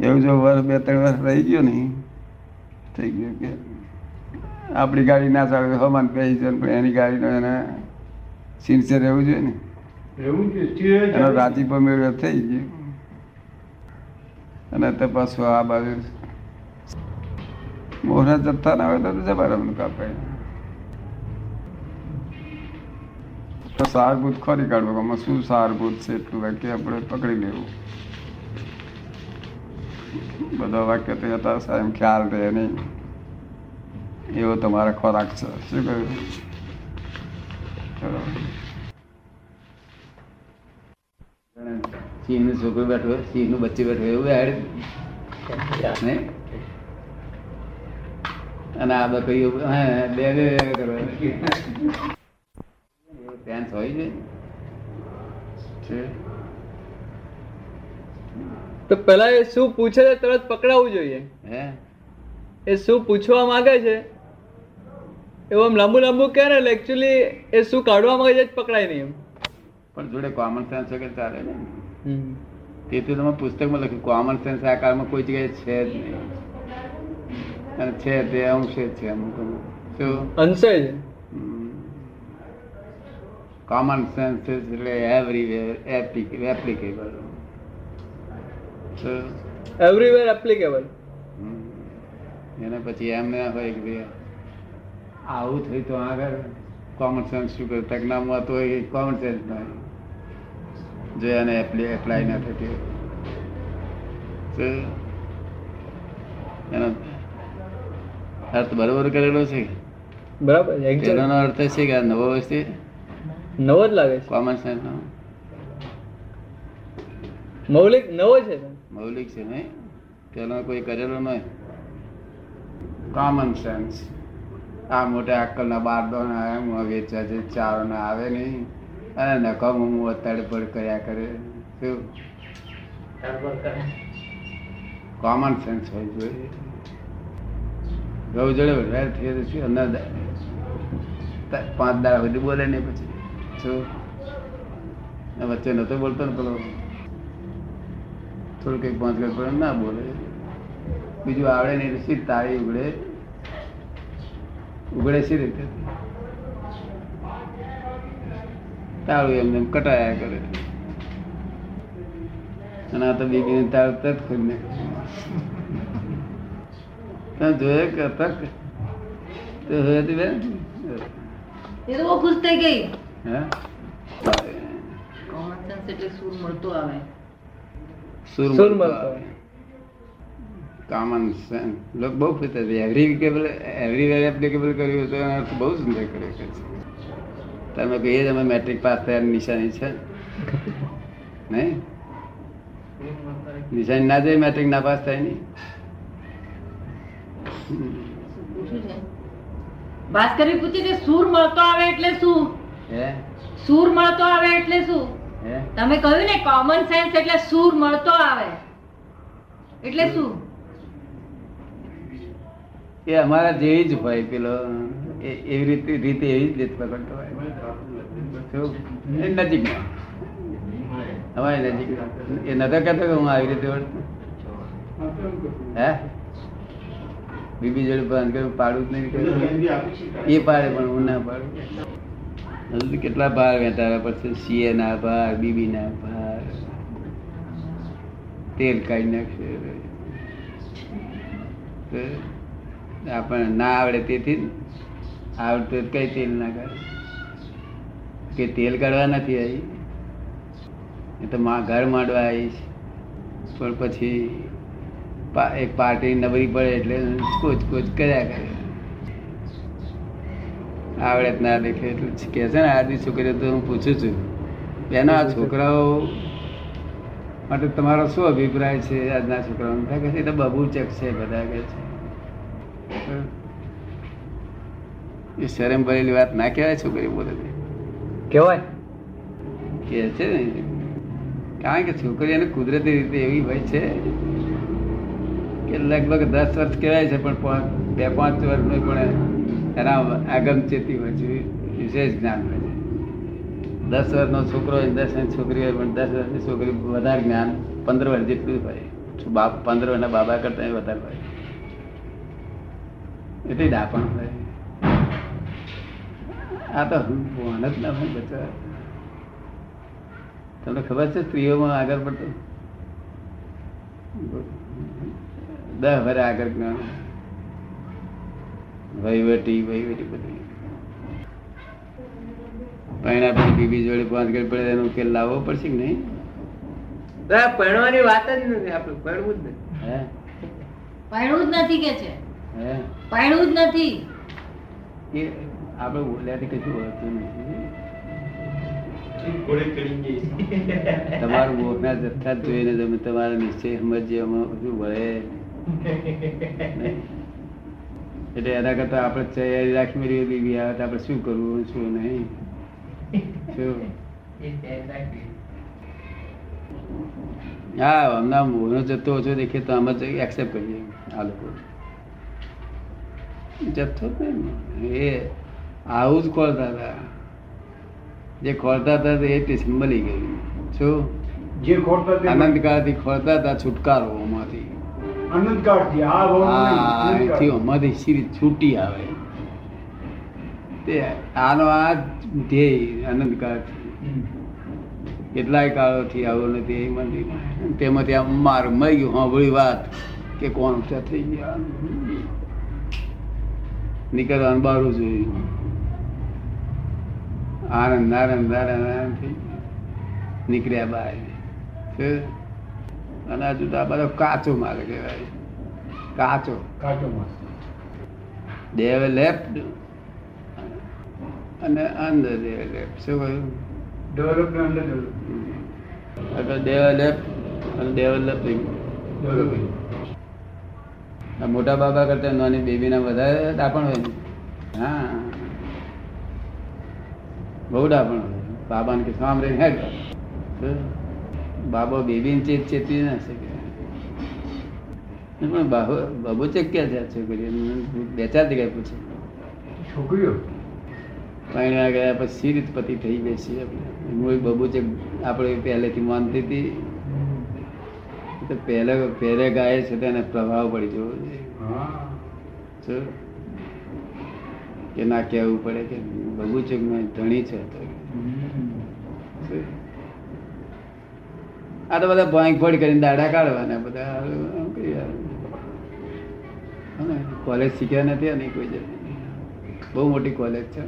એવું જો વર્ષ બે ત્રણ વર્ષ રહી ગયો ને થઈ ગયું કે આપણી ગાડી ના ચાલે હવામાન પહેરી છે પણ એની ગાડીનો એને સિન્સિયર રહેવું જોઈએ ને. એનો રાજીપો મેળવ્યો થઈ ગયો. અને તે પાછું આ બાજુ મોહના જથ્થા ના હોય તો જબર અમને કાપાય તો સારભૂત ખોરી કાઢવો આમાં શું સારભૂત છે એટલું કે આપણે પકડી લેવું. બધા વાક્ય તો હતા, સાહેબ, ખ્યાલ રહે નહીં. એવો તમારો ખોરાક છે. શું કહ્યું? સિંહનું છોકરું બેઠું સિંહનું બચ્ચું બેઠું એવું બેડ? અને આ હા બે બે કરવા હોય છે. તો પેલા એ શું પૂછે છે તરત પકડાવવું જોઈએ. હે? એ શું પૂછવા માંગે છે? એવું આમ લાંબુ લાંબુ કહે ને એકચ્યુઅલી એ શું કાઢવા માંગે છે પકડાય નહીં એમ. પણ જોડે કોમન સેન્સ વગર ચાલે ને. તેથી તમે પુસ્તકમાં લખ્યું કોમન સેન્સ આ કાળમાં કોઈ જગ્યાએ છે જ નહીં. અને છે તે અંશે જ છે અમુક અમુક શું? અંશે છે કોમન સેન્સ એટલે એવરીવેર એપ્લિકેબલ એવરીવેર એપ્લિકેબલ એના પછી એમ ના હોય કે ભાઈ આવું થયું તો આગળ કોમન સેન્સ શું કરે ટેકનામાં તો એ કોમન સેન્સ ના. જો એને એપ્લાય ના થતી એનો અર્થ બરોબર કરેલો છે? બરાબર. એનો અર્થ છે કે આ નવો વસ્તી નવો જ લાગે છે. કોમન સેન્સ નો. મૌલિક નવો છે. મૌલિક છે નહીં? પેલો કોઈ કરેલો નહીં. કોમન સેન્સ આ મોટા અક્કલના બારદોના એમ વેચા છે ચારોના આવે નહીં. અને નકામ હું તડપડ કર્યા કરે. શું? કોમન સેન્સ હોય જોઈએ ગૌ જોડે વેર થઈ તો શું? અંદર પાંચ દાડા સુધી બોલે નહીં પછી. શું? વચ્ચે નતો બોલતો ને પેલો? થોડું કંઈક પાંચ કલાક ના બોલે. બીજું આવડે નહીં એટલે તાળી ઉગડે. ઉગડે સી રીતે? તાળું એમને કટાયા કરે. અને આ તો બીબી તાળ તત ખોલી તમે જોયે કે તક તો હવે હતી બેન? એ તો ખુશ થઈ ગઈ. હે? કોમન સેન્સ એટલે સૂર મળતો આવે. કોમન સેન્સ લોકો બહુ ખુશ થાય એવરી એવરીવેર એપ્લિકેબલ કર્યું છે અર્થ બહુ સુંદર કર્યો છે. તમે કહીએ તમે મેટ્રિક પાસ થયાની નિશાની છે. નહીં? નિશાની ના જાય મેટ્રિક ના પાસ થાય નહીં? ભાસ્કરી છે પૂછ્યું કે સૂર મળતો આવે એટલે શું? હે? સૂર મળતો આવે એટલે શું? તમે કહ્યું ને કોમન સેન્સ એટલે સૂર મળતો આવે. એટલે શું એ અમારા જેવી જ હોય પેલો એવી રીતે રીતે એવી જ રીત પકડતો હોય. નજીકમાં અમારી નજીક એ નતો કહેતો કે હું આવી રીતે હે? બીબી જોડે બંધ કર્યું પાડું જ નહીં. એ પાડે પણ હું ના પાડું. કેટલા ભાર વેચાવ્યા પછી સીએ ના ભાર, બીબી ના ભાર. તેલ કાઢી નાખશે આપણને ના આવડે તેથી આવડતું કઈ તેલ ના કાઢે? કે તેલ કાઢવા નથી આવી? એ તો મા ઘર માંડવા આવીશ પણ પછી એક પાર્ટી નબળી પડે એટલે કોચ કોચ કર્યા કરે. આવડે જ ના દેખે એટલું કે છે ને આજની છોકરીઓ તો હું પૂછું છું. બેનો આ છોકરાઓ માટે તમારો શું અભિપ્રાય છે આજના છોકરાઓનો? થાય કે તો બબૂચક છે બધા કે છે. એ શરમ ભરેલી વાત ના કહેવાય છોકરી બોલે છે. કહેવાય? કે છે ને કારણ કે છોકરી એને કુદરતી રીતે એવી હોય છે કે લગભગ દસ વર્ષ કહેવાય છે પણ પાંચ- બે પાંચ વર્ષનું પણ એના આગમચેતી હોય છે વિશેષ જ્ઞાન હોય છે દસ વર્ષનો છોકરો હોય દસ વર્ષની છોકરી હોય, પણ દસ વર્ષની છોકરી વધારે જ્ઞાન પંદર વર્ષ જેટલું હોય. બાપ પંદર વર્ષના બાબા કરતા વધારે હોય? એટલે ડાપણ હોય. આ તો ભણ જ ના હું બચા તમને ખબર છે સ્ત્રીઓમાં આગળ પડતું? દસ વરે આગળ જ્ઞાન. વહીવટી વહીવટી બધી. પૈણા પછી બીબી જોડે પાંચ ગણ પડે એનો ઉકેલ લાવવો પડશે કે નહીં? પરણવાની વાત જ નથી આપણું પરણવું જ નથી. હે? જ નથી કે છે? હે? જ નથી. એ આપણે બોલ્યાથી કશું હોતું નથી. તમારું જથ્થા જ જોઈને તમે તમારા નિશ્ચય સમજ શું વળે. એટલે એના કરતા આપણે તૈયારી રાખી મેળવી બીબી આવે તો આપણે શું કરવું શું નહીં? હા હમણાં મોહનો જથ્થો ઓછો દેખે તો આમ જ એક્સેપ્ટ કરીએ આ લોકો. જથ્થો જ નહીં એ આવું જ ખોલતા હતા. જે ખોલતા હતા તે એ ટેસ્ટ મળી ગયું શું? જે ખોલતા આનંદકાળથી ખોલતા હતા છુટકારો એમાંથી આનંદકાળથી આ છૂટી આવે તે આનો આ ધ્યેય આનંદકાળથી હમ. કેટલાય કાળોથી આવો નથી એ મંદિરમાં તેમાંથી આમ માર મરી ગયું સાંભળી વાત કે કોણ ઊંચા થઈ ગયા નીકળવાનું બારું જોયું આનંદ આનંદ આનંદ આનંદ થઈ ગયો. નીકળ્યા શું? અને હજુ તો આ બધો કાચો માલ કહેવાય. કાચો. કાચો માલ. દેવ લેફ્ટ અને અંદર દેવ લેફ્ટ શું કહ્યું? ડેવલપ અંડર ડેવલપ અને ડેવલપિંગ ડેવલપિંગ મોટા બાબા કરતા નાની બેબીના વધારે ડાપણ હોય હા. બહુ ડાપણ હોય. બાબાને કે સાંભળે હેડ? બાબો બેબીને ચેત ચેતવી ના શકે. પણ બાબો બાબો ક્યાં છે છોકરીઓ? છોકરી બે ચાર જગ્યાએ પૂછે. છોકરીઓ? પાણી ગયા પછી રીત પતિ થઈ બેસી આપણે. હું બબુ છે આપણે પહેલેથી માનતી હતી. તો પહેલે પહેલે ગાય છે તેને પ્રભાવ પડી જવો જોઈએ? કે ના કહેવું પડે કે ધણી છે હમ. શું? આ તો બધા ભોંગ ફોડ કરીને દાડા કાઢવાના, બધા. કોલેજ શીખ્યા નથી અને કોઈ જતી બહુ મોટી કોલેજ છે.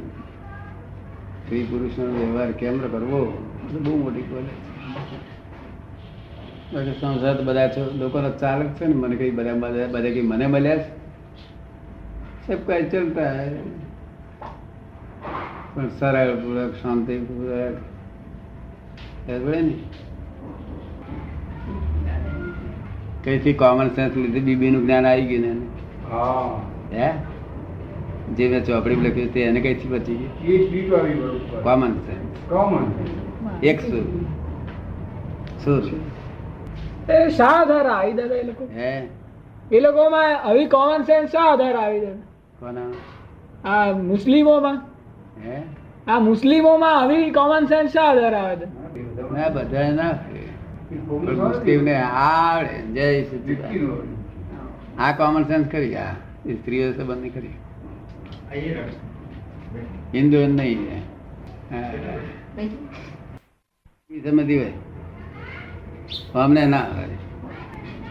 સ્ત્રી પુરુષનો વ્યવહાર કેમ કરવો? બહુ મોટી કોલેજ બાકી સંસાર બધા છો. લોકોનો ચાલક છે ને, મને કઈ બધા બધા બધા કઈ મને મળ્યા છે? સબ કઈ ચલતા પણ સરળ પૂરક શાંતિ પૂર્વક બરાબર ને? કઈથી કોમન સેન્સ લીધે? બીબી નું જ્ઞાન આવી ગયું ને હે. જે મેં ચોપડી લખ્યું તે એને કઈથી બચી ગયું? કોમન સેન્સ કોમન એક સુર સુર એ શા આધાર આવી દે એ લોકો? હે? એ લોકોમાં આવી કોમન સેન્સ શા આધાર આવી દે? કોના? આ મુસ્લિમોમાં? હે? આ મુસ્લિમોમાં આવી કોમન સેન્સ શા આધાર આવે છે? ના બધા ના. પણ આવડે. જય સચિદાનંદ. આ કોમન સેન્સ કરી આ. સ્ત્રીઓ સંબંધની કરી હિન્દુ નહીં. સમજી હોય? અમને ના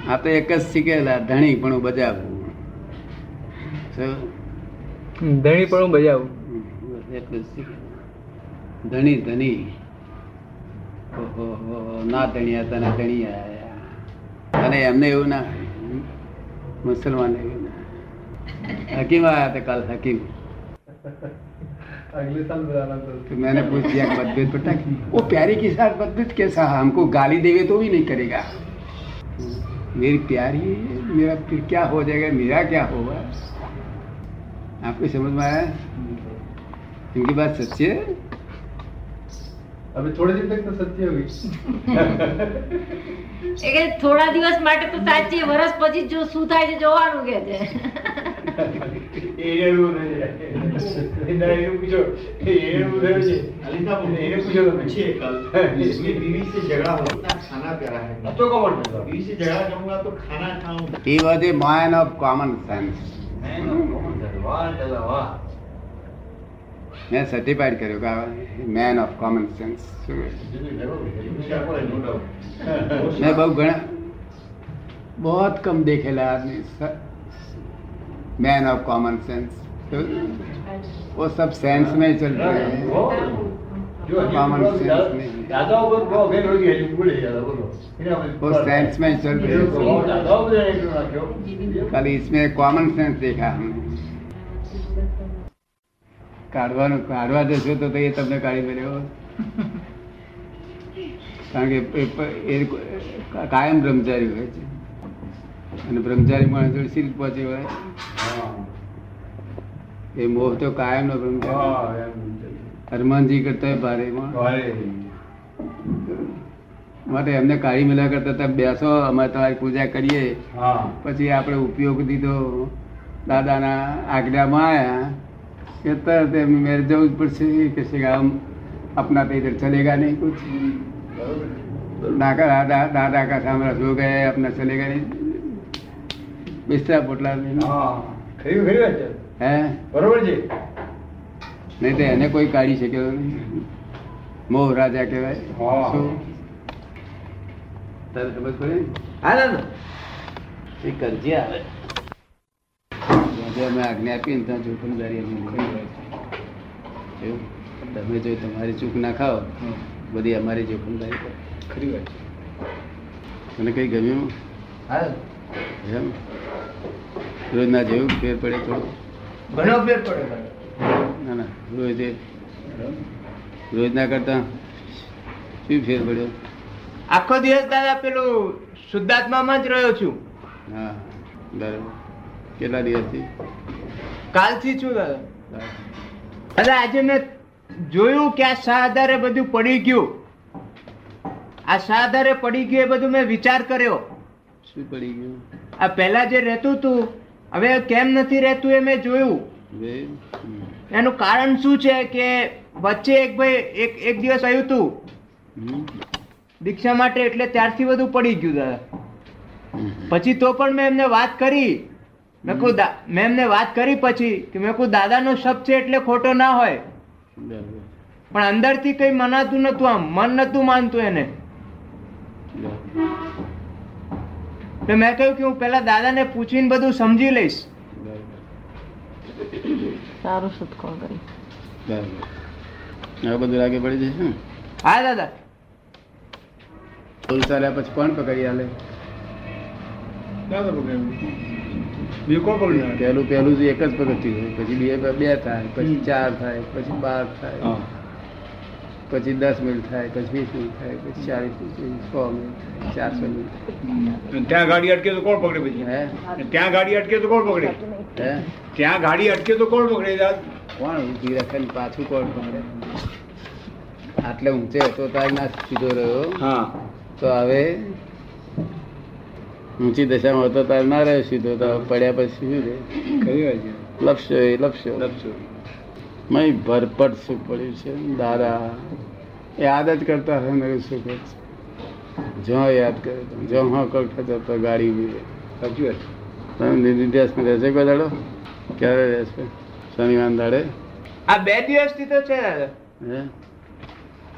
આ તો એક જ શીખેલા ધણી પણ બજાવવું? ધણી પણ હું બજાવું બસ એટલું જ શીખેલા. ધણી. ધણી ઓહો હો, ના ધણિયા તને ધણી આયા અને એમને એવું ના હોય. મુસલમાન એવું ના હોય. હકીમ આયા હતા કાલ હકીમ तो मैंने पूछ दिया कि बदबूद पड़ता है वो प्यारी के साथ बदबूद कैसा हमको गाली देवे तो भी नहीं करेगा मेरी प्यारी है, मेरा फिर क्या हो जाएगा मेरा क्या होगा आपको समझ में आया इनकी बात सच्ची है अभी थोड़े दिन तक तो सच्ची होगी એ કે થોડા દિવસ માટે તો સાચી વરસ પછી જો શું થાય છે જોવાનું કે છે એને એવું થઈ જાય. એને એને પૂછો, એને એવું થયું છે. એને પૂછો તમે. पूछिए कल इसकी बीवी से झगड़ा हो ना खाना प्यारा है તો કોણ થયું? बीवी से झगड़ा करूंगा तो खाना खाऊंगा He was a man of common sense. વાહ દાદા વાહ મેં સર્ટિફાઈડ કર્યું मैं सर्टिफाइड करूँगा मैन ऑफ़ कॉमन सेंस मैं बहुत घना बहुत कम देखेला आदमी मैन ऑफ़ कॉमन सेंस तो वो सब सेंस में चल रहे हैं। कॉमन सेंस में वो सेंस में चल रहे हैं। खाली इसमें कॉमन सेंस देखा हमने। કાઢવાનું કાઢવા જશો તો એ તમને કાઢી મળ્યો કારણ કે એ કાયમ બ્રહ્મચારી હોય છે. અને બ્રહ્મચારી માણસ જોડે શીલ પહોંચી હોય. એ મોહ તો કાયમ નો બ્રહ્મચારી. હનુમાનજી કરતા ભારે માટે એમને કાઢી મળ્યા કરતા તમે બેસો અમે તમારી પૂજા કરીએ. પછી આપણે ઉપયોગ દીધો. દાદાના આજ્ઞામાં આયા. કે તરત એમની મેરેજ જવું જ પડશે. કે છે આમ આપના તો ઇધર ચલેગા નહીં કુછ ડાકા દાદા કા સામરા સો ગયા આપના ચલેગા નહીં. બિસ્તરા પોટલા હે બરોબર છે? નહીં તો એને કોઈ કાઢી શક્યો નહીં. મોહ રાજા કહેવાય. તને ખબર પડે? હા ના એ કરજે આવે. આજે અમે આજ્ઞા આપીને ત્યાં જોખમદારી અમે. એવું? તમે જો તમારી ચૂક ના ખાઓ બધી અમારી જોખમદારી ખરી વાત. મને કઈ ગમ્યું એમ? રોજ ના જેવું ફેર પડે થોડો? ઘણો ફેર પડે ના ના રોજ રોજ ના કરતા શું ફેર પડ્યો? આખો દિવસ દાદા પેલું શુદ્ધાત્મામાં જ રહ્યો છું. હા બરાબર. કેટલા દિવસથી કાલથી છું દાદા. દાદા આજે મેં જોયું કે આ સાધારે બધું પડી ગયું. આ સાધારે પડી ગયું એ બધું મેં વિચાર કર્યો. શું પડી ગયું? આ પહેલા જે રહેતું હતું હવે કેમ નથી રહેતું એ મેં જોયું. એનું કારણ શું છે કે વચ્ચે એક ભાઈ એક એક દિવસ આવ્યું હતું દીક્ષા માટે એટલે ત્યારથી બધું પડી ગયું દાદા. પછી તો પણ મેં એમને વાત કરી. મેં કહું મેં એમને વાત કરી પછી કે મેં કહું દાદાનો શબ્દ છે એટલે ખોટો ના હોય. પણ અંદરથી કઈ મનાતું નતું આમ મન નતું માનતું એને. તો મેં કહ્યું કે હું પેલા દાદાને પૂછીને બધું સમજી લઈશ. સારું સત્કાર કરી. આ હવે બધું લાગે પડી જશે ને? હા દાદા. પછી કોણ પકડી આલે. દાદા પકડ્યું પહેલું પહેલું જ એક જ પગથિયું પછી બે બે થાય પછી ચાર થાય પછી બાર થાય પછી દસ મિનિટ થાય પછી વીસ મિનિટ થાય પછી ચાલીસ મિનિટ સો મિનિટ ચારસો મિનિટ ત્યાં ગાડી અટકે તો કોણ પકડે પછી? હે? ત્યાં ગાડી અટકે તો કોણ પકડે? હે? ત્યાં ગાડી અટકે તો કોણ પકડે કોણ ઊભી રાખે પાછું કોણ પકડે? આટલે ઊંચે હતો તારી ના સીધો રહ્યો. હા. તો હવે ઊંચી દશામાં હતો તાર ના રહ્યો સીધો તો પડ્યા પછી શું રહે? લપસ્યો એ લપસ્યો લપસો. મય ભરપટ સુખ પડ્યું છે દાદા યાદ જ કરતા હોય ને સુખ જ જો યાદ કરે તો જો હા કરતા જતો ગાડી ઊભી રહે. સાચી વાત તમે નિર્દેશમાં રહેશે કોઈ દાડો? ક્યારે રહેશે? શનિવાર દાડે? આ બે દિવસથી તો છે દાદા. હે?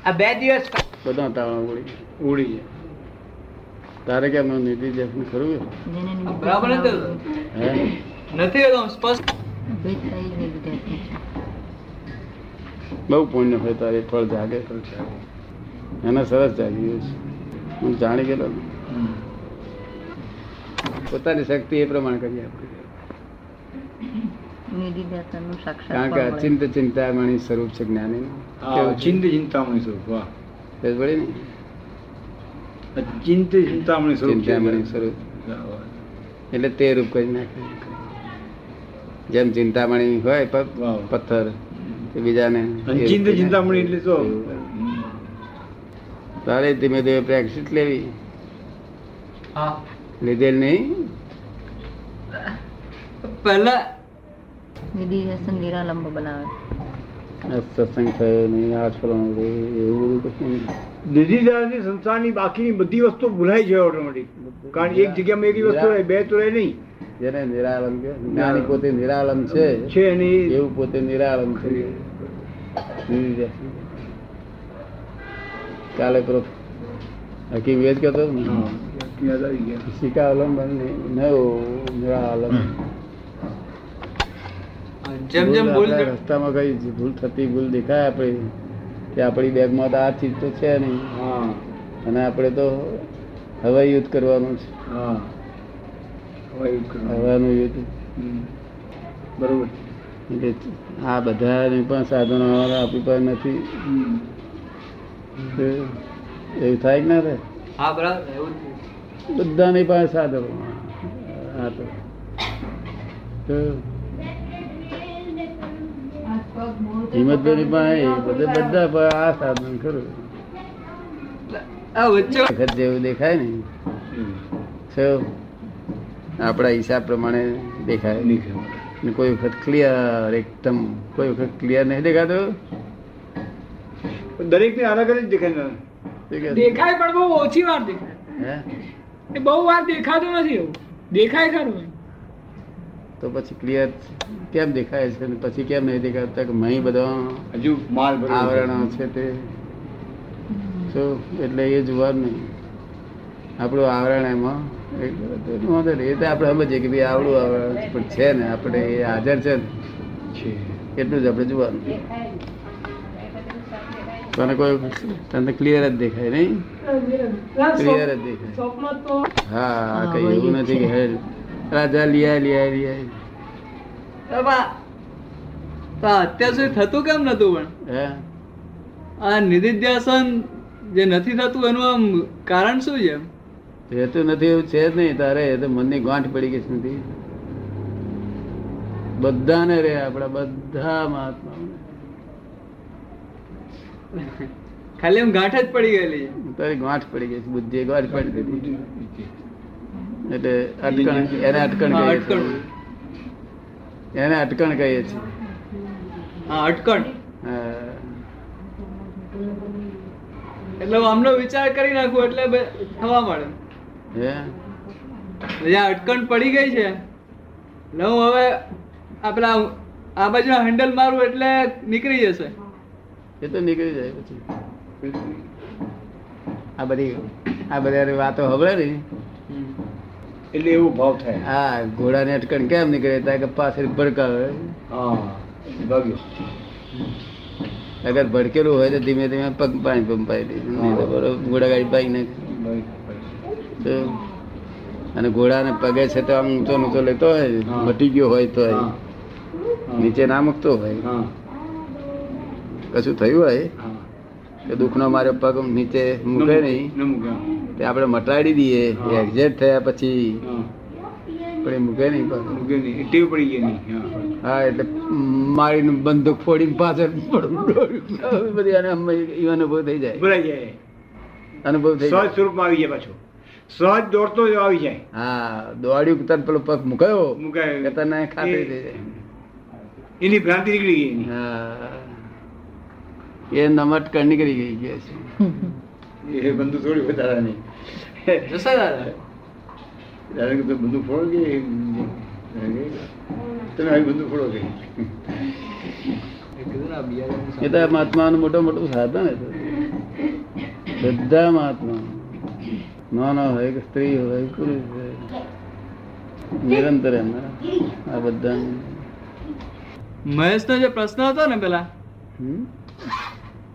આ બે દિવસ બધા તાળા ઉડી ઉડી જાય તારે કેમ નિર્દેશ ખરું જેને બરાબર નથી સ્પષ્ટ. બહુ પુણ્ય હોય તારે ફળ જાગે એના સરસ જાગી ગયું છે. હું જાણી ગયેલો ને. પોતાની શક્તિ એ પ્રમાણે કરી આપી નિધિધ્યાસનનું સાક્ષાત કારણ કે અચિંત ચિંતામણી સ્વરૂપ છે જ્ઞાની કેવું ચિંત ચિંતામણી સ્વરૂપ વાહ. ને? ચિંત ચિંતામણી સ્વરૂપ ચિંતામણી સ્વરૂપ. એટલે તે રૂપ કરી નાખે. જેમ ચિંતામણી હોય પથ્થર બીજાને ચિંત ચિંતામણી એટલે તો તારે ધીમે ધીમે પ્રેક્ટિસ લેવી? લીધેલ નહીં? પહેલા વ્યસન નિરાલંબ બનાવે. સત્સંગ થયો નહીં આઠ ફલાણું એવું બધું કશું નહીં. દાદાની સંસારની બાકીની બધી વસ્તુ ભૂલાઈ જાય ઓટોમેટિક કારણ એક જગ્યામાં એક વસ્તુ રહે બે તો રહે નહીં. જેને નિરાલમ કે જ્ઞાની પોતે નિરાલમ છે છે એની એવું પોતે નિરાલમ છે. કાલે કરો હકીમ વેદ કહેતો આવી નયો નિરાલમ જેમ જેમ ભૂલ રસ્તામાં કઈ ભૂલ થતી ભૂલ દેખાય આપણી. કે આપણી બેગમાં તો આ ચીજ તો છે નહીં. હા. અને આપણે તો હવાઈ યુદ્ધ કરવાનું છે. હવાનું યુદ્ધ. બરોબર. આ બધાની પણ સાધનો આપણી પાસે નથી. એવું થાય કે ના થાય? હા બરાબર એવું જ છે. બધાની પાસે સાધનો. હા તો તો હિંમતભાઈની પાસે બધે બધા આ સાધન ખરું. વખત જેવું દેખાય ને. આપણા હિસાબ પ્રમાણે દેખાય. ને કોઈ વખત ક્લિયર એકદમ કોઈ વખત ક્લિયર નહીં દેખાતો. દરેક ને અલગ જ દેખાય? દેખાય પણ બહુ ઓછી વાર દેખાય. બહુ વાર દેખાતું નથી એવું. દેખાય ખરું તો પછી ક્લિયર કેમ દેખાય છે ને પછી કેમ નહીં દેખાતા કે મહી બધા હજુ માલ આવરણ છે. તે. શું એટલે એ જોવાનું નહીં. આપણું આવરણ એમાં વાંધો નહીં. એ તો આપણે સમજીએ કે ભાઈ આવડું આવરણ પણ છે ને આપણે એ હાજર છે ને. છે. એટલું જ આપણે જોવાનું. તને કોઈ તને ક્લિયર જ દેખાય નહીં? ક્લિયર જ દેખાય. હા કઈ એવું નથી કે રાજા લિયા લિયા લિયા. તો અત્યાર સુધી થતું કેમ નતું પણ? હે? આ નિધિધ્યાસન જે નથી થતું એનું આમ કારણ શું છે રહેતું નથી એવું છે જ નહીં. તારે એ તો મનની ગાંઠ પડી ગઈ નથી. બધાને રે આપણા બધા મહાત્મા ખાલી એમ ગાંઠ જ પડી ગયેલી તારી ગાંઠ પડી ગઈ બુદ્ધિ ગાંઠ પડી દીધી એટલે અટકણ એને અટકણ કહીએ. છીએ. એને અટકણ કહીએ છીએ. અટકણ. એટલે આમનો વિચાર કરી નાખું એટલે થવા મળે હે? અટકણ પડી ગઈ છે એટલે હું હવે આપણા આ બાજુ હેન્ડલ મારું એટલે નીકળી જશે. એ તો નીકળી જાય પછી. આ બધી આ બધી વાતો હબળે ને? એટલે એવો ભાવ થાય. હા ઘોડાને અટકણ કેમ નીકળે? ત્યાં કે પાછળ ભડકાવે હા ભાગ્ય. અગર ભડકેલું હોય તો ધીમે ધીમે પગ પાણી પંપાઈ દે. નહીં તો બરોબર ઘોડા ગાડી પાઈ નાખે. અને ઘોડાને પગે છે તો આમ ઊંચો ઊંચો લેતો હોય ભટી મટી ગયો હોય તો નીચે ના મૂકતો હોય. હા. કશું થયું હોય? કે દુઃખનો માર્યો પગ નીચે મૂકે નહીં. તે આપણે મટાડી દઈએ એક્ઝેટ થયા પછી પણ એ મૂકે નહીં. મૂકે નહીં ટીવ પડી ગઈ નહીં હા. એટલે મારીને બંદૂક ફોડીને પાછળ પડું. બધી આને અનુભવ થઈ જાય. ભરાઈ જાય. અનુભવ થઈ સહજ જાય. સ્વરૂપમાં આવી જાય પાછો. સહજ દોડતો જ આવી જાય. હા દોડ્યું તને પેલો પગ મુકાયો મુકાય. કે તને ખાતરી થઈ જાય. એની ભ્રાંતિ નીકળી ગઈ હા. એ નમટ નીકળી ગઈ કે છે. એ બંધુ થોડી વધારાની. દાદા દાદા કે બંદૂક ફોડો કે તમે આવી બંધુ ફોડો કે? એ તો મહાત્માનું મોટું મોટું સાધન હતું બધા મહાત્મા. નાનો હોય કે સ્ત્રી હોય પુરુષ હોય. નિરંતર એમના આ બધા મહેશ નો જે પ્રશ્ન હતો ને પેલા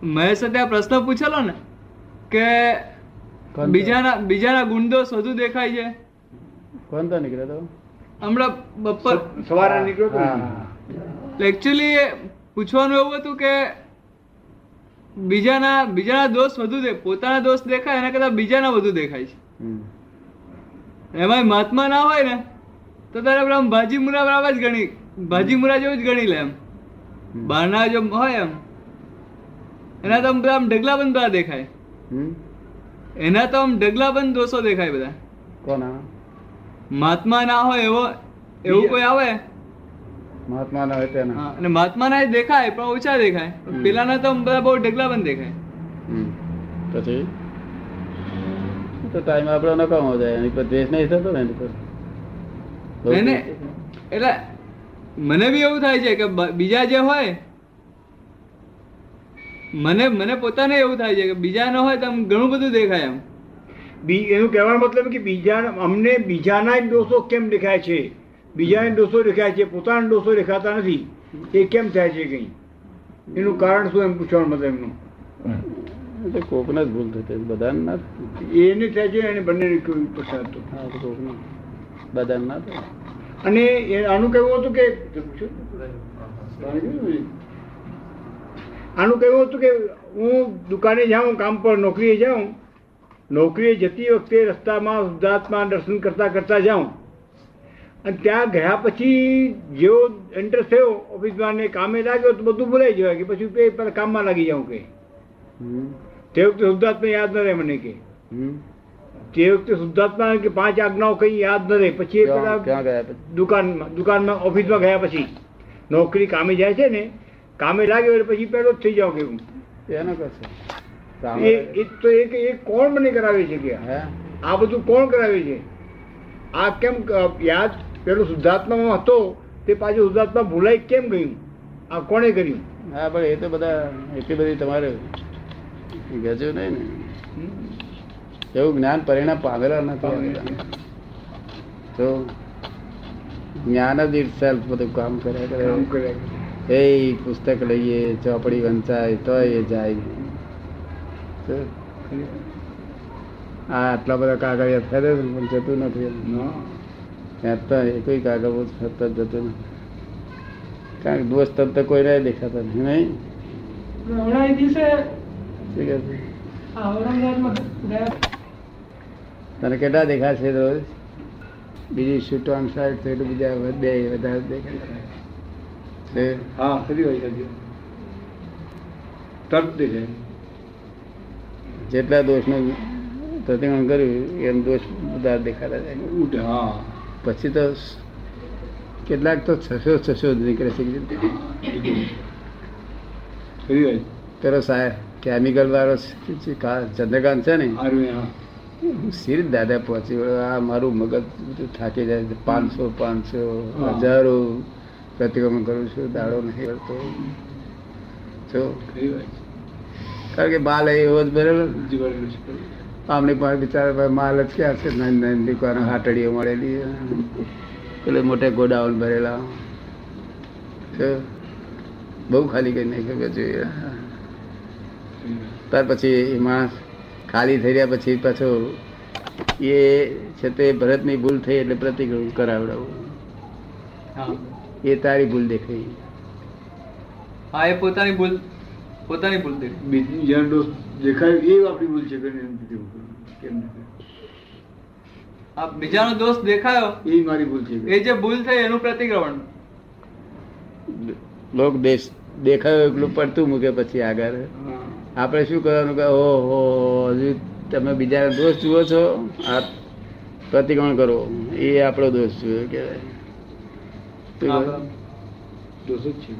મહેશે ત્યાં પ્રશ્ન પૂછેલો ને? કે? બીજાના બીજાના ગુણદોષ વધુ દેખાય છે. કોણ તો નીકળ્યો તો? હમણાં બપોર સવારે નીકળ્યો તો એકચ્યુઅલી પૂછવાનું એવું હતું કે બીજાના બીજાના દોષ વધુ દે પોતાના દોષ દેખાય એના કરતા બીજાના વધુ દેખાય છે. એમાં મહાત્મા ના હોય ને તો તારે આમ ભાજી મુરા બરાબર જ ગણી ભાજી મુરા જેવું જ ગણી લે એમ. બહારના જો હોય એમ. એના તો આમ ઢગલા બંધ દેખાય? એના તો આમ ઢગલાબંધ દોષો દેખાય બધા. કોના? મહાત્મા ના હોય એવો એવું કોઈ આવે? મહાત્મા ના હોય તેના. અને મહાત્માના જ દેખાય પણ ઓછા દેખાય. પેલાના તો બધા બહુ ઢગલા બંધ દેખાય. હમ. પછી? તો ટાઈમ આપણો નકામો જાય એની પર દ્વેષ નહીં થતો ને એની પર. એટલે મને બી એવું થાય છે કે બીજા જે હોય મને મને પોતાને એવું થાય છે કે બીજા ન હોય તો આમ ઘણું બધું દેખાય એમ. બી એનું કહેવાનો મતલબ કે બીજા અમને બીજાના જ દોષો કેમ દેખાય છે? બીજાના દોષો દેખાય છે પોતાના દોષો દેખાતા નથી. એ કેમ થાય છે કઈ? એનું કારણ શું એમ પૂછવાનું મતલબ એમનું? કોકને જ ભૂલ થતી બધાને ના એને થાય છે એને બંને બધાને ના અને એ આનું કહેવું હતું કે આનું કહેવું હતું કે હું દુકાને જાઉં કામ પર નોકરીએ જાઉં નોકરીએ જતી વખતે રસ્તામાં શુદ્ધાત્મા દર્શન કરતા કરતા જાઉં. અને ત્યાં ગયા પછી જેવો એન્ટર થયો ઓફિસમાં ને કામે લાગ્યો તો બધું ભૂલાઈ જવાય કે પછી તે પેલા કામમાં લાગી જાઉં કે. તે વખતે શુદ્ધાત્મા યાદ ન રહે મને કે. તે વખતે શુદ્ધાત્મા કે પાંચ આજ્ઞાઓ કઈ યાદ ન રહે. પછી એ પેલા પછી? દુકાનમાં દુકાનમાં ઓફિસમાં ગયા પછી. નોકરી કામે જાય છે ને કામે લાગ્યો એટલે પછી પેલો જ થઈ જાવ કેવું એનો કશે એ તો એક એ કોણ મને કરાવે છે કે? આ બધું કોણ કરાવે છે? આ કેમ યાદ પેલો શુદ્ધાત્મામાં હતો તે પાછું શુદ્ધાત્મા ભૂલાઈ કેમ ગયું? આ કોણે કર્યું? હા પણ એ તો બધા એટલી બધી તમારે ગજુ નહીં ને. એવું જ્ઞાન પરિણામ પામેલા નથી તો જ્ઞાન જ ઇટ સેલ્ફ બધું કામ કર્યા કરે. કર્યા એ પુસ્તક લઈએ ચોપડી વંચાય તો એ જાય. આ આટલા બધા કાગળ ફેરે પણ જતું નથી એમ. ના. તો એ કોઈ કાગળ બહુ સતત જતું નથી. કારણ કે દોસ્ત તબ તો કોઈ નહીં દેખાતા નથી નહીં? તને કેટલા દેખાશે રોજ? બીજી શૂટ ઓન સાઈડ તો એટલું બીજા બે વધારે દેખાય છે હા જેટલા દોષનું પ્રતિક્રમણ કર્યું એમ દોષ બધા દેખાતા જાય. ઉઠે હા. પછી તો કેટલાક તો છસો છસો જ નીકળે છે. ખરી સાહેબ કેમિકલ વાળો ચંદ્રકાંત છે ને? સીર દાદા પહોંચી આ મારું મગજ થાકી જાય પાંચસો પાંચસો હજારો પ્રતિક્રમણ કરું છું, દાડો નહીં કરતો. જો. કારણ કે માલ એવો જ ભરેલો. આમની પાસે બિચારા માલ જ ક્યાં છે? નાની નાની દુકાનો હાટડીઓ મળેલી પેલે મોટે ગોડાઉન ભરેલા. બહુ ખાલી કરી નાખ્યું જોઈએ. ત્યાર પછી એ માણસ ખાલી થઈ રહ્યા પછી પાછો એ છે તે ભરતની ભૂલ થઈ એટલે પ્રતિક્રમણ કરાવડાવું. એ તારી ભૂલ દેખાઈ. હા એ પોતાની ભૂલ પોતાની ભૂલ દેખાય બીજી જ્યાં દોસ્ત દેખાય એ આપણી ભૂલ છે કે નહીં કેમ આ બીજાનો દોષ દેખાયો? એ મારી ભૂલ છે એ જે ભૂલ થઈ એનું પ્રતિક્રમણ. લોક દેશ દેખાયો એકલું પડતું મૂકે પછી આગળ. આપણે શું કરવાનું કે ઓહો હજુ તમે બીજા દોષ જુઓ છો આ પ્રતિક્રમણ કરો. એ આપણો દોષ જુઓ કહેવાય. હા. દોષ જ છે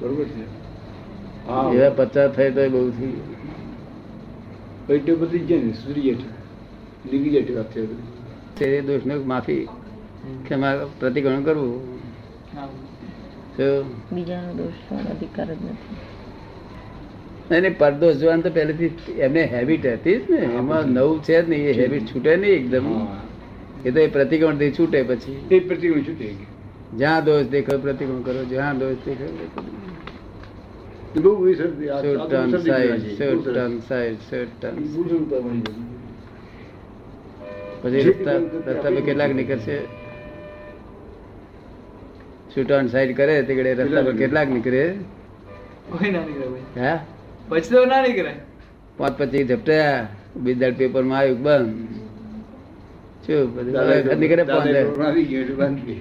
બરોબર છે. એવા પચાસ થાય તો બહુ થઈ ગયું. બધી જ ને સુધરી જાય છે. લીગી વાત છે બધી. દોષને માફી કે પ્રતિક્રમણ કરવું? બીજાનો દોષ અધિકાર જ નથી. નહીં નહીં પરદોષ જોવાનું તો પહેલેથી એમને હેબિટ હતી જ ને. એમાં નવું છે જ નહીં એ હેબિટ છૂટે નહીં એકદમ. એ તો એ પ્રતિક્રમણથી છૂટે પછી. એ પ્રતિક્રમણ છૂટે. જ્યાં દોષ દેખાય પ્રતિક્રમણ કરો. જ્યાં દોષ દેખાય. પછી રસ્તા રસ્તા પર કેટલાક નીકળશે? શૂટ સાઈડ કરે તે રસ્તા પર કેટલાક નીકળે? કોઈ ના નીકળે હા? પછી તો ના નીકળે. પાંચ પચીસ ઝપટ્યા બીજા પેપરમાં આવ્યું બંધ. શું? નીકળે પાંચ રોડ આવી ગયો એટલે બંધ થઈ.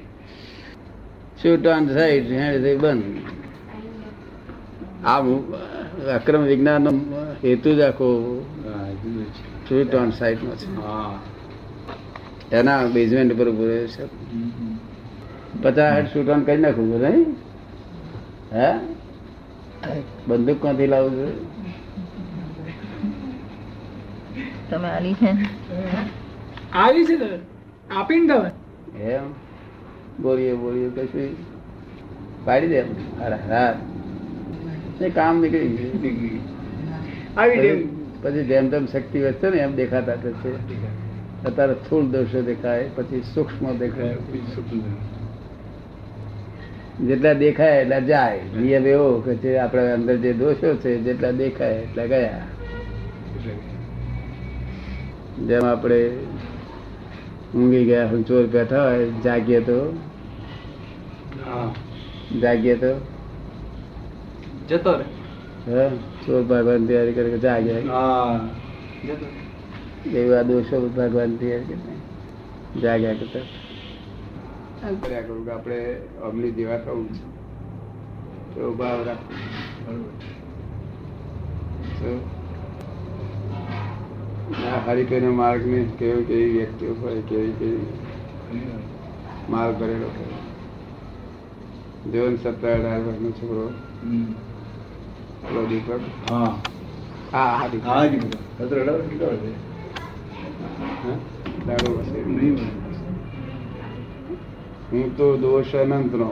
શૂટ ઓન સાઈડ હેડ બંધ. આ મુ- અક્રમ વિજ્ઞાન નો હેતુ જ આખો શૂટ ઓન સાઈડ નો છે હા. એના બેઝમેન્ટ પર ઊભો રહ્યો છે. પચાસ હેડ શૂટ ઓન કરી નાખું છું નહીં? હે? બંદૂક ક્યાંથી લાવું છું? તમે આલી છે આવી છે આપીને તમે એમ? બોલીએ બોલીએ કશું પાડી દે હા કામ નીકળી ગયું આવી પછી જેમ જેમ તેમ શક્તિ વધશે ને એમ દેખાતા થશે અત્યારે સ્થૂળ દોષો દેખાય પછી સૂક્ષ્મ દેખાય. જેટલા દેખાય એટલા જાય. નિયમ એવો કે જે આપણા અંદર જે દોષો છે જેટલા દેખાય એટલા ગયા. જેમ આપણે ઊંઘી ગયા હોય ચોર બેઠા હોય જાગીએ તો જાગીએ તો? જતો રે. હે? ચોર ભગવાન તૈયારી કરે કે જાગ્યા હા જતો રહે. એવા દોષો ભગવાન તૈયાર કરે? જાગ્યા કરતા? કર્યા કરું કે આપણે અમલી જેવા થવું તો ભાવ રાખવું. શું? માર્ગ ને કેવી કેવી વ્યક્તિઓ હોય કેવી કેવી માર્ગ ભરેલો હોય. જો ને સત્તર અઢાર વર્ષનો છોકરો. પેલો હા. હા હા દીપક. હા જી સત્ર કેટલા વર્ષે? દાડો વસે. નહીં હું તો દોષ અનંત નો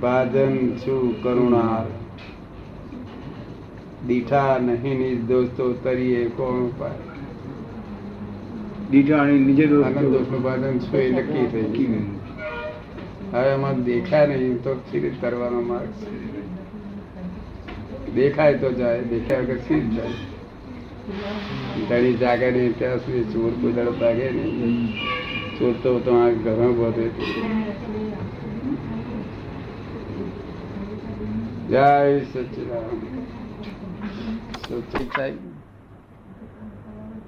ભાજન છું કરુણા દીઠા નહીં નિજ દોસ્તો તરીએ કોણ ઉપાય? દીઠા અને નીચે દોસ્ત આનંદ દોષનું ભાજન છું એ નક્કી થઈ ગયું. હવે એમાં દેખાય નહીં તો સ્થિર કરવાનો માર્ગ છે દેખાય તો જાય દેખાય વગર સ્થિર જાય ઘડી જાગે નહીં ત્યાં સુધી ચોર કોઈ દાડો ભાગે નહીં ચોર તો તમારા ઘરમાં બધે જય સચિદાનંદ શું ઠીક થાય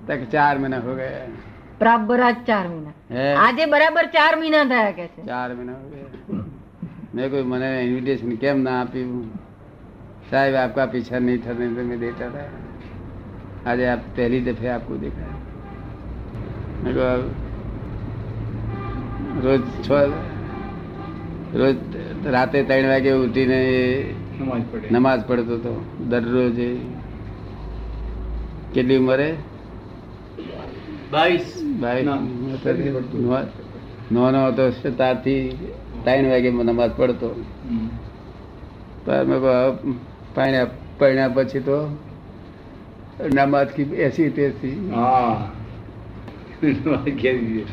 તક ચાર મહિના હો ગયા બરાબર ચાર મહિના આજે બરાબર ચાર મહિના થયા કે છે. ચાર મહિના મેં કોઈ મને ઇન્વિટેશન કેમ ના આપ્યું સાહેબ આપકા પીછા નહીં થને તો મેં દેતા હતા આજે આપ પહેલી દફે આપકો દેખા મેં રોજ છ રોજ રાતે ત્રણ વાગે ઉઠીને નમાઝ પડતો હતો દરરોજ કેટલી ઉંમરે? બાવીસ. ના, હતો ત્યારથી ત્રણ વાગે નમાઝ પડતો. પડ્યા પછી તો નમાજ કી એસી તેસી નમાજ.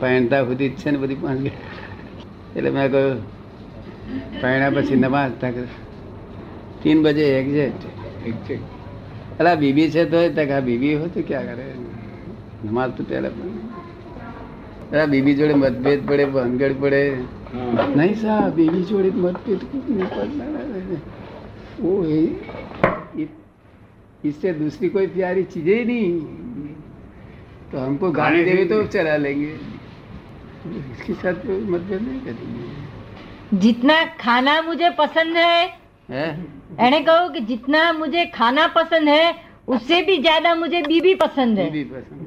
પહેણતા સુધી છે ને બધી પાણી. એટલે મેં કહ્યું પહેણ્યા પછી નમાજ તક તીન બજે એક્ઝેક્ટ એક્ઝેક્ટ અલા બીબી છે તો તક આ બીબી હોય તો ક્યાં કરે? નમાજ તો પહેલા પણ અલા બીબી જોડે મતભેદ પડે ભંગડ પડે હા. नहीं साहब बीवी जोड़े मतभेद कुछ नहीं पड़ना वो है इ- इससे दूसरी कोई प्यारी चीजें ही नहीं तो हमको गाली देवे तो चला लेंगे इसके साथ कोई मतभेद नहीं करेंगे जितना खाना मुझे पसंद है है एने કહ્યું કે जितना मुझे खाना पसंद है उससे भी ज्यादा मुझे बीबी पसंद है बीवी पसंद है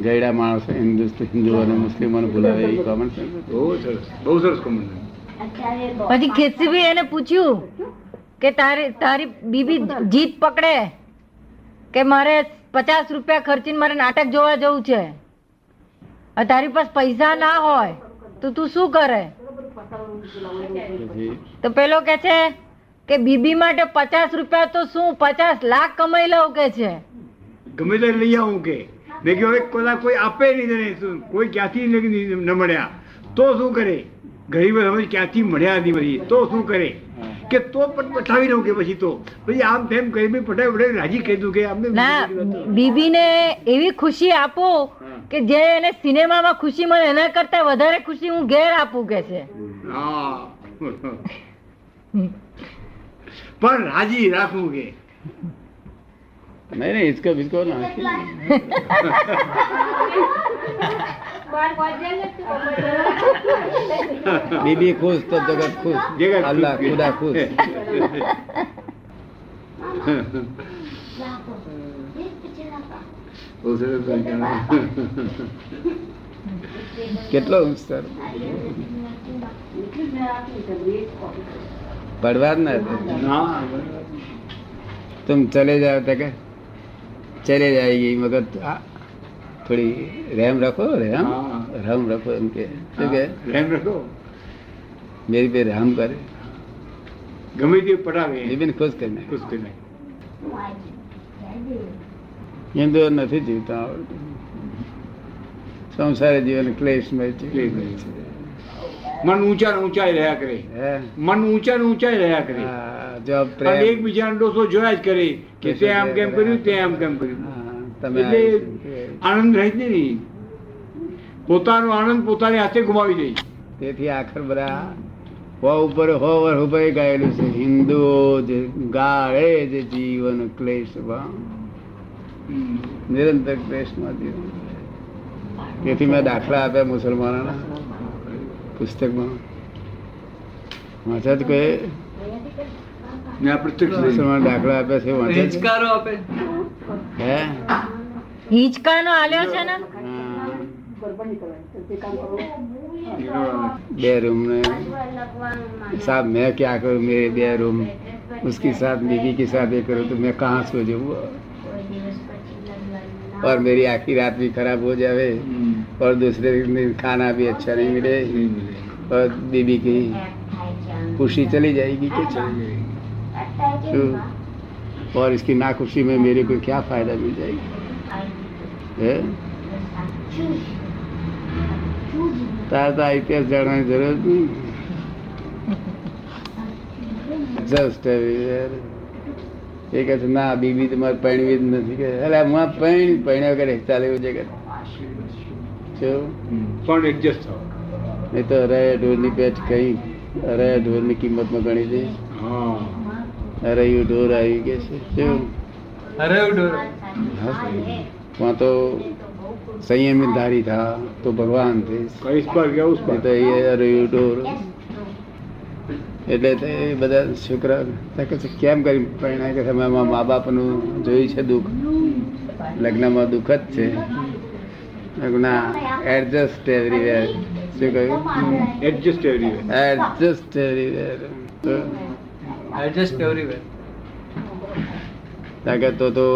ગયડા માણસો હિન્દુ હિન્દુ અને મુસ્લિમોને ભૂલાવે એ કોમન સેન્સ બહુ સરસ બહુ સરસ કોમન પછી ખેસીભાઈ એને પૂછ્યું કે તારી તારી બીબી જીત પકડે કે મારે પચાસ રૂપિયા ખર્ચીને મારે નાટક જોવા જવું છે? તારી પાસે પૈસા ના હોય તો તું શું કરે? તો પેલો કે છે કે બીબી માટે પચાસ રૂપિયા તો શું? પચાસ લાખ કમાઈ લઉં કે છે? ગમે તે લઈ આવું કે. મેં કહ્યું હવે કદાચ કોઈ આપે નહીં તને શું? કોઈ ક્યાંથી ન મળ્યા. તો શું કરે? ગરીબ હવે ક્યાંથી મળ્યા નહીં પછી? તો શું કરે? કે તો પણ પઠાવી દઉં કે પછી તો? પછી આમ તેમ કરી બી પઠાવી પઠાવી રાજી કહી દઉં કે આમને ના બીબીને એવી ખુશી આપો કે જે એને સિનેમામાં ખુશી મળે એના કરતા વધારે ખુશી હું ઘેર આપું કે છે. હા. પણ રાજી રાખવું કે? નહીં નહીં હિચકો બિચકો નાખી બીબી ખુશ તો જગત ખુશ જગત અલ્લાહ ખુશ. ખુદા ખુશ બહુ સરસ વાક્ય. કેટલો વિસ્તાર પડવા જ ના દે. હા तुम चले जाओ तो ચલે આવી ગઈ મગર થોડી રેમ રાખો રેમ રામ રાખો એમ કે. શું કે? રેમ રાખો. મેરી પે રામ કરે ગમે તે પડાવે જીવીને ખુશ કરી નાખે. ખુશ કરી નાખે. હિન્દુ નથી જીવતા. આવડતું સંસારે જીવન ક્લેશમય છે. ક્લેશમય છે. મન ઊંચા ને ઊંચાઈ રહ્યા કરે. મન ઊંચા ને ઊંચાઈ રહ્યા કરે. પણ એકબીજાનો ડોસો જોયા જ કરે કે તે આમ કેમ કર્યું તે આમ કેમ કર્યું. તમે એટલે આનંદ રહે જ નહીં. પોતાનો આનંદ પોતાની હાથે ગુમાવી દે. તેથી આખર બધા હો ઉપર હો વર ઉભય ગાયેલું છે. હિન્દુઓ જે ગાળે જે જીવન ક્લેશ નિરંતર ક્લેશમાં જીવન તેથી મેં દાખલા આપ્યા મુસલમાનોના. પુસ્તકમાં વાંચા જ કોઈ ને આ પ્રત્યક્ષ લઈને. મુસલમાન દાખલા આપ્યા છે વાંચા જ? હિંચકારો આપે હે હિંચકાનો આલ્યો છે ને હા. બે रूम में साहब मैं क्या करूं मेरे बे रूम उसके साथ बीवी के साथ ये करूं तो मैं कहाँ सो जाऊँ और मेरी आखिरी रात भी खराब हो जावे હમ. और दूसरे दिन खाना भी अच्छा नहीं मिले નહીં મળે. और बीबी की खुशी चली जाएगी कि चली जाएगी तो और इसकी नाखुशी में मेरे को क्या फायदा मिल जाएगी है તારે તો આઈપીએસ જાણવાની જરૂર જ નહીં જસ્ટ એ કહે છે ના બીબી તમારે પરણવી જ નથી. કે એટલે હું પરણી પરણ્યા વગર ચાલે એવું છે. કે પણ એડજસ્ટ થાવ. નહીં તો અરે ઢોરની પેટ કઈ અરે ઢોરની કિંમતમાં ગણી દે. અરે યુ ઢોર આવી કે છે શું અરે ઢોર. ત્યાં તો સંયમી ધારી થા તો ભગવાન થઈ કઈ પર ગયા ઉસ પર તો એ અરે યુ ઢોર. એટલે તે બધા છોકરા કહે કેમ કરી પરિણામ કે તમે મા બાપનું જોયું છે દુઃખ. લગ્નમાં દુઃખ જ છે. ના એડજસ્ટ એવરીવેર શું કહ્યું? Adjust everywhere adjust everywhere adjust everywhere કારણ તો તો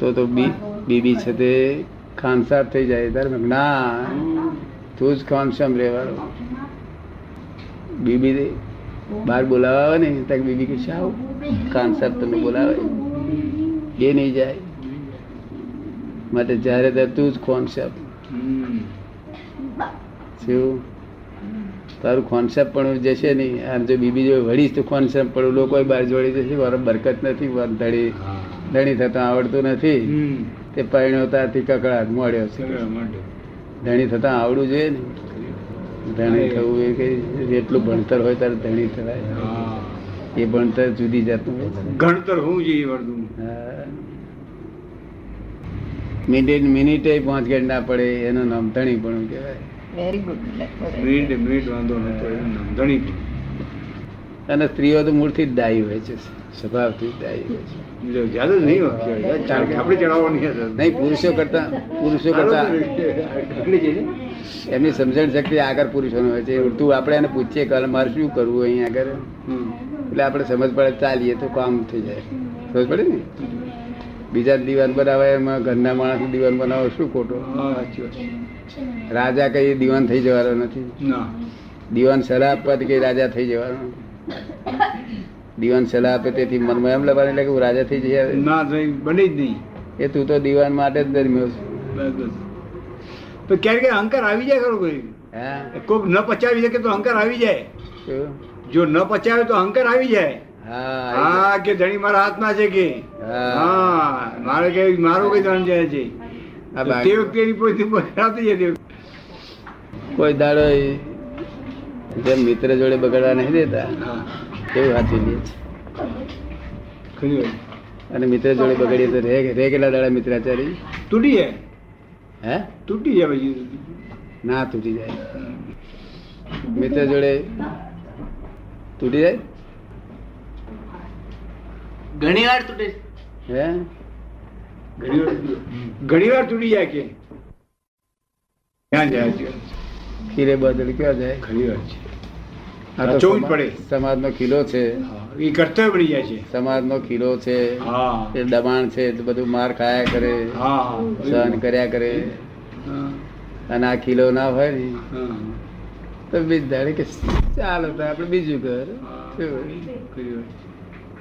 તો તો બી બીબી છે તે ખાનસાબ થઈ જાય. ત્યારે ના તું જ ખાનસામ રહેવાનો બીબી બહાર બોલાવા આવે ને ત્યાં બીબી કે છે આવો સાહેબ તમને બોલાવે. એ નહીં જાય. માટે જ્યારે ત્યારે તું જ કોન્સેપ્ટ શું? તારું કોન્સેપ્ટ પણ જશે નહીં. આમ જો બીબી જો વળીશ તો કોન્સેપ્ટ પણ લોકો બહાર જોડી જશે. મારો બરકત નથી ધણી ધણી થતા આવડતું નથી. તે પરિણવતાથી કકડાટ મળ્યો છે. ધણી થતા આવડવું જોઈએ ને. ધણી થવું એ કે જેટલું ભણતર હોય ત્યારે ધણી થવાય. એ ભણતર જુદી જાતનું હોય. ગણતર હું જોઈએ વર્ધું મિનિટ મિનિટે પાંચ ઘંટ ના પડે એનું નામ ધણી પણ કહેવાય. વેરી ગુડ મિનિટ મિનિટ વાંધો નતો એનું નામ ધણી અને સ્ત્રીઓ તો મૂળથી જ દાયી હોય છે. સ્વભાવથી જ દાયી હોય છે એટલે જ્યાદા જ નહીં. આપણે ચડાવવાની નહીં પુરુષો કરતા પુરુષો કરતા. એમની સમજણ શક્તિ આગળ પુરુષોનો હોય છે. ઉડતું આપણે એને પૂછીએ કે મારે શું કરવું અહીં આગળ? એટલે આપણે સમજ પડે ચાલીએ તો કામ થઈ જાય. સમજ પડે ને? બીજા દીવાન બનાવે એમાં ઘરના માણસ દીવાન બનાવો શું ખોટો. રાજા કઈ દીવાન થઈ જવાનો નથી. દિવાન દીવાન સલાહ આપવાથી કઈ રાજા થઈ જવાનો? દીવાન સલાહ આપે તેથી મનમાં એમ લેવાની લાગે હું રાજા થઈ જઈએ ના થઈ બની જ નહીં. એ તું તો દીવાન માટે જ દરમ્યો છે બસ ક્યારેક અહંકાર આવી જાય ખરો કોઈ. હા. કોક ન પચાવી શકે તો અહંકાર આવી જાય. જો ન પચાવે તો અહંકાર આવી જાય. હા કે ધણી મારા હાથમાં છે કે. હા. મારે કે મારો કઈ ધણ જાય છે તો તે વખતે જાય કોઈ દાડો જેમ મિત્ર જોડે બગાડવા નહીં દેતા. હા વાત સાચવી લે છે ખરી વાત. અને મિત્ર જોડે બગડીએ તો રે રે કેટલા દાડા મિત્રાચારી તૂટી જાય. હે? તૂટી જાય પછી. ના તૂટી જાય. મિત્ર જોડે તૂટી જાય? ઘણી વાર તૂટે હે? ઘણી વાર ઘણી વાર તૂટી જાય કે. ક્યાં જાય છે? ખીરે બદલ ક્યાં જાય? ઘણી વાર છે. આ તો સાચવવું જ સમા- પડે. સમાજનો કિલ્લો છે. એ કર્તવ્ય બની જાય છે. સમાજનો કિલ્લો છે. એ દબાણ છે તો બધું માર ખાયા કરે સહન કર્યા કરે. અને આ કિલ્લો ના હોય ને તો બીજ દાડે કે ચાલો તો આપણે બીજું કર.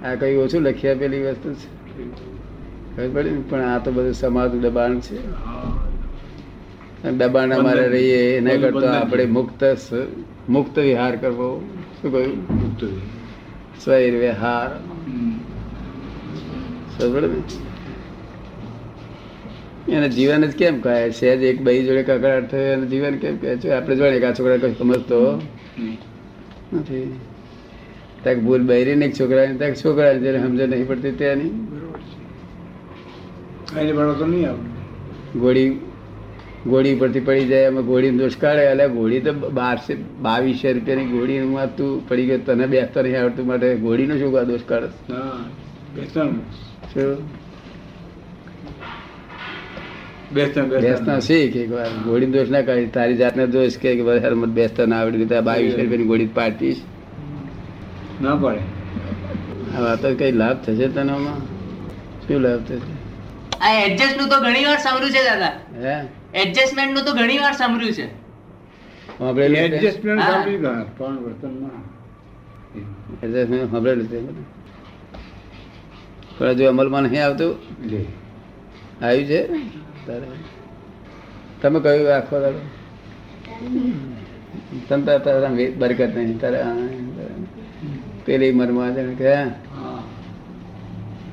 આ કઈ ઓછું લખી આપેલી વસ્તુ છે. ખબર પડી? પણ આ તો બધું સમાજ દબાણ છે. દબાણ અમારે રહીએ એના કરતો આપણે મુક્ત મુક્ત વિહાર કરવો. શું કહ્યું? મુક્ત સ્વૈર વિહાર. એને જીવન જ કેમ કહે? સહેજ એક બઈ જોડે કકડાટ થયો એને જીવન કેમ કહે? છે આપણે જોડે કે આ છોકરા કઈ સમજતો? નથી. ત્યાં ભૂલ બહેરી ને એક છોકરાની ત્યાં છોકરાની જેને સમજે નહીં પડતી ત્યાંની બરોબર ઘોડી પરથી પડી જાય અમે ઘોડીનો દોષ કાઢે. એટલે ગોળી તો બારસે બાવીસો રૂપિયાની ઘોડીમાં તું પડી ગયો તને બેસતા નહીં આવડતું માટે ગોળીનો શું કાં દોષ કાઢે? હા બેસવાનું શું? બેસતા બેસતા શીખ એક વાર ઘોડી દોષ ના કાઢી. તારી જાતને દોષ કે બેસતા ના આવડી ત્યાં બાવીસો રૂપિયાની ઘોડી પાડતીશ. ના પડે. આ વાતો કઈ લાભ થશે તને આમાં? શું લાભ થશે? આ એડજસ્ટનું તો ઘણી વાર સાંભળ્યું છે દાદા. હે? એડજસ્ટમેન્ટનું તો ઘણી વાર સાંભળ્યું છે. એડજસ્ટમેન્ટ સાંભળી ગયા. પણ વર્તનમાં Adjustment સાંભળેલું છે. પણ હજુ અમલમાં નહીં આવતું. આવ્યું છે? તારે. તમે કયું આખો દાડો? તમ તાર બરકત નહીં. તારે. પેલી મરમાં જાણે કે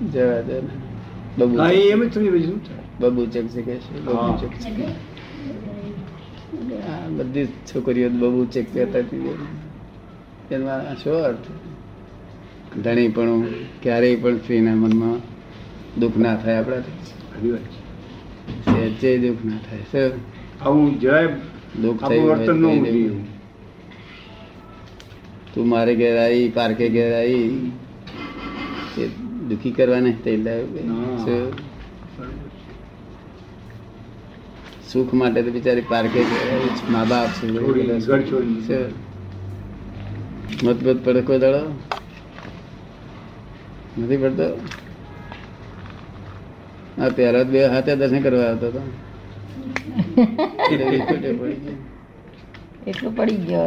જવા દે એમ જ સમજી પછી શું થાય બબુ ચક છે? કે છે બબુચક છે આ બધી છોકરીઓ બબુચક કહેતા હતી એમાં. શું અર્થ? ધણી પણ ક્યારેય પણ સ્ત્રીના મનમાં દુઃખ ના થાય આપણા સહેજે દુઃખ ના થાય સર આવું જરાય દુઃખ થઈ તું મારે ઘેર આવી પાર્કે ઘેર આવી દુઃખી કરવાને નહીં તે લાવ્યો ના. શું? સુખ માટે તો બિચારી પારકે છે. મા બાપ છે? મતભેદ પડે કોઈ દાડો નથી પડતો આ પહેલા બે હાથે દર્શન કરવા આવતો હતો પડી ગયો. એટલું પડી ગયો.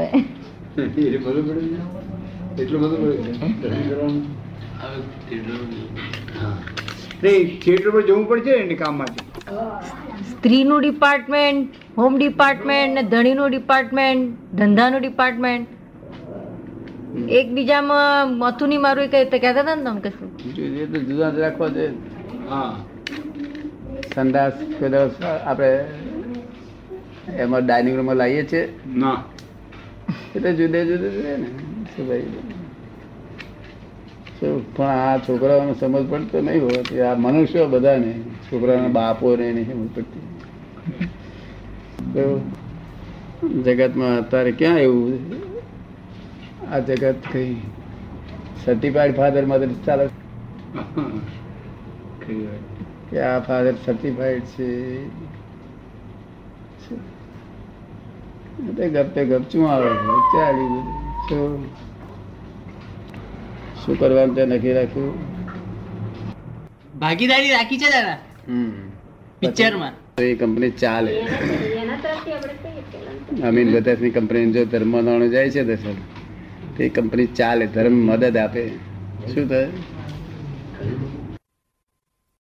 એટલું બધું. હા. થિયેટર પર જવું પડશે ને એને કામ માટે સ્ત્રીનું ડિપાર્ટમેન્ટ હોમ ડિપાર્ટમેન્ટ ને ધણીનું ડિપાર્ટમેન્ટ ધંધાનું ડિપાર્ટમેન્ટ. એકબીજામાં મથુની મારું કઈ કહેતા હતા ને તમે કશું એ તો જુદા રાખવા છે હા. સંદાસ આપણે એમાં ડાઇનિંગ રૂમમાં લાવીએ છીએ. ના. એટલે જુદે જુદે ને. શું ભાઈ? પણ આ છોકરાઓને સમજ પડતો નહીં હોતી. આ મનુષ્યો બધાને છોકરાના બાપોને નહીં સમજ પડતી. જગતમાં અત્યારે ક્યાં એવું આ જગત કઈ સર્ટિફાઈડ ફાધર મધર ચાલે. કે આ ફાધર સર્ટિફાઈડ છે. ગપે ગપચું આવે છે? ચાલી બધું. શું કરવાનું તે નક્કી રાખ્યું? ભાગીદારી રાખી છે દાદા? પિક્ચરમાં. એ કંપની ચાલે. અમીન બતાસની કંપની જો ધર્મ નાણું જાય છે દર્શન તે કંપની ચાલે ધર્મ મદદ આપે. શું થાય?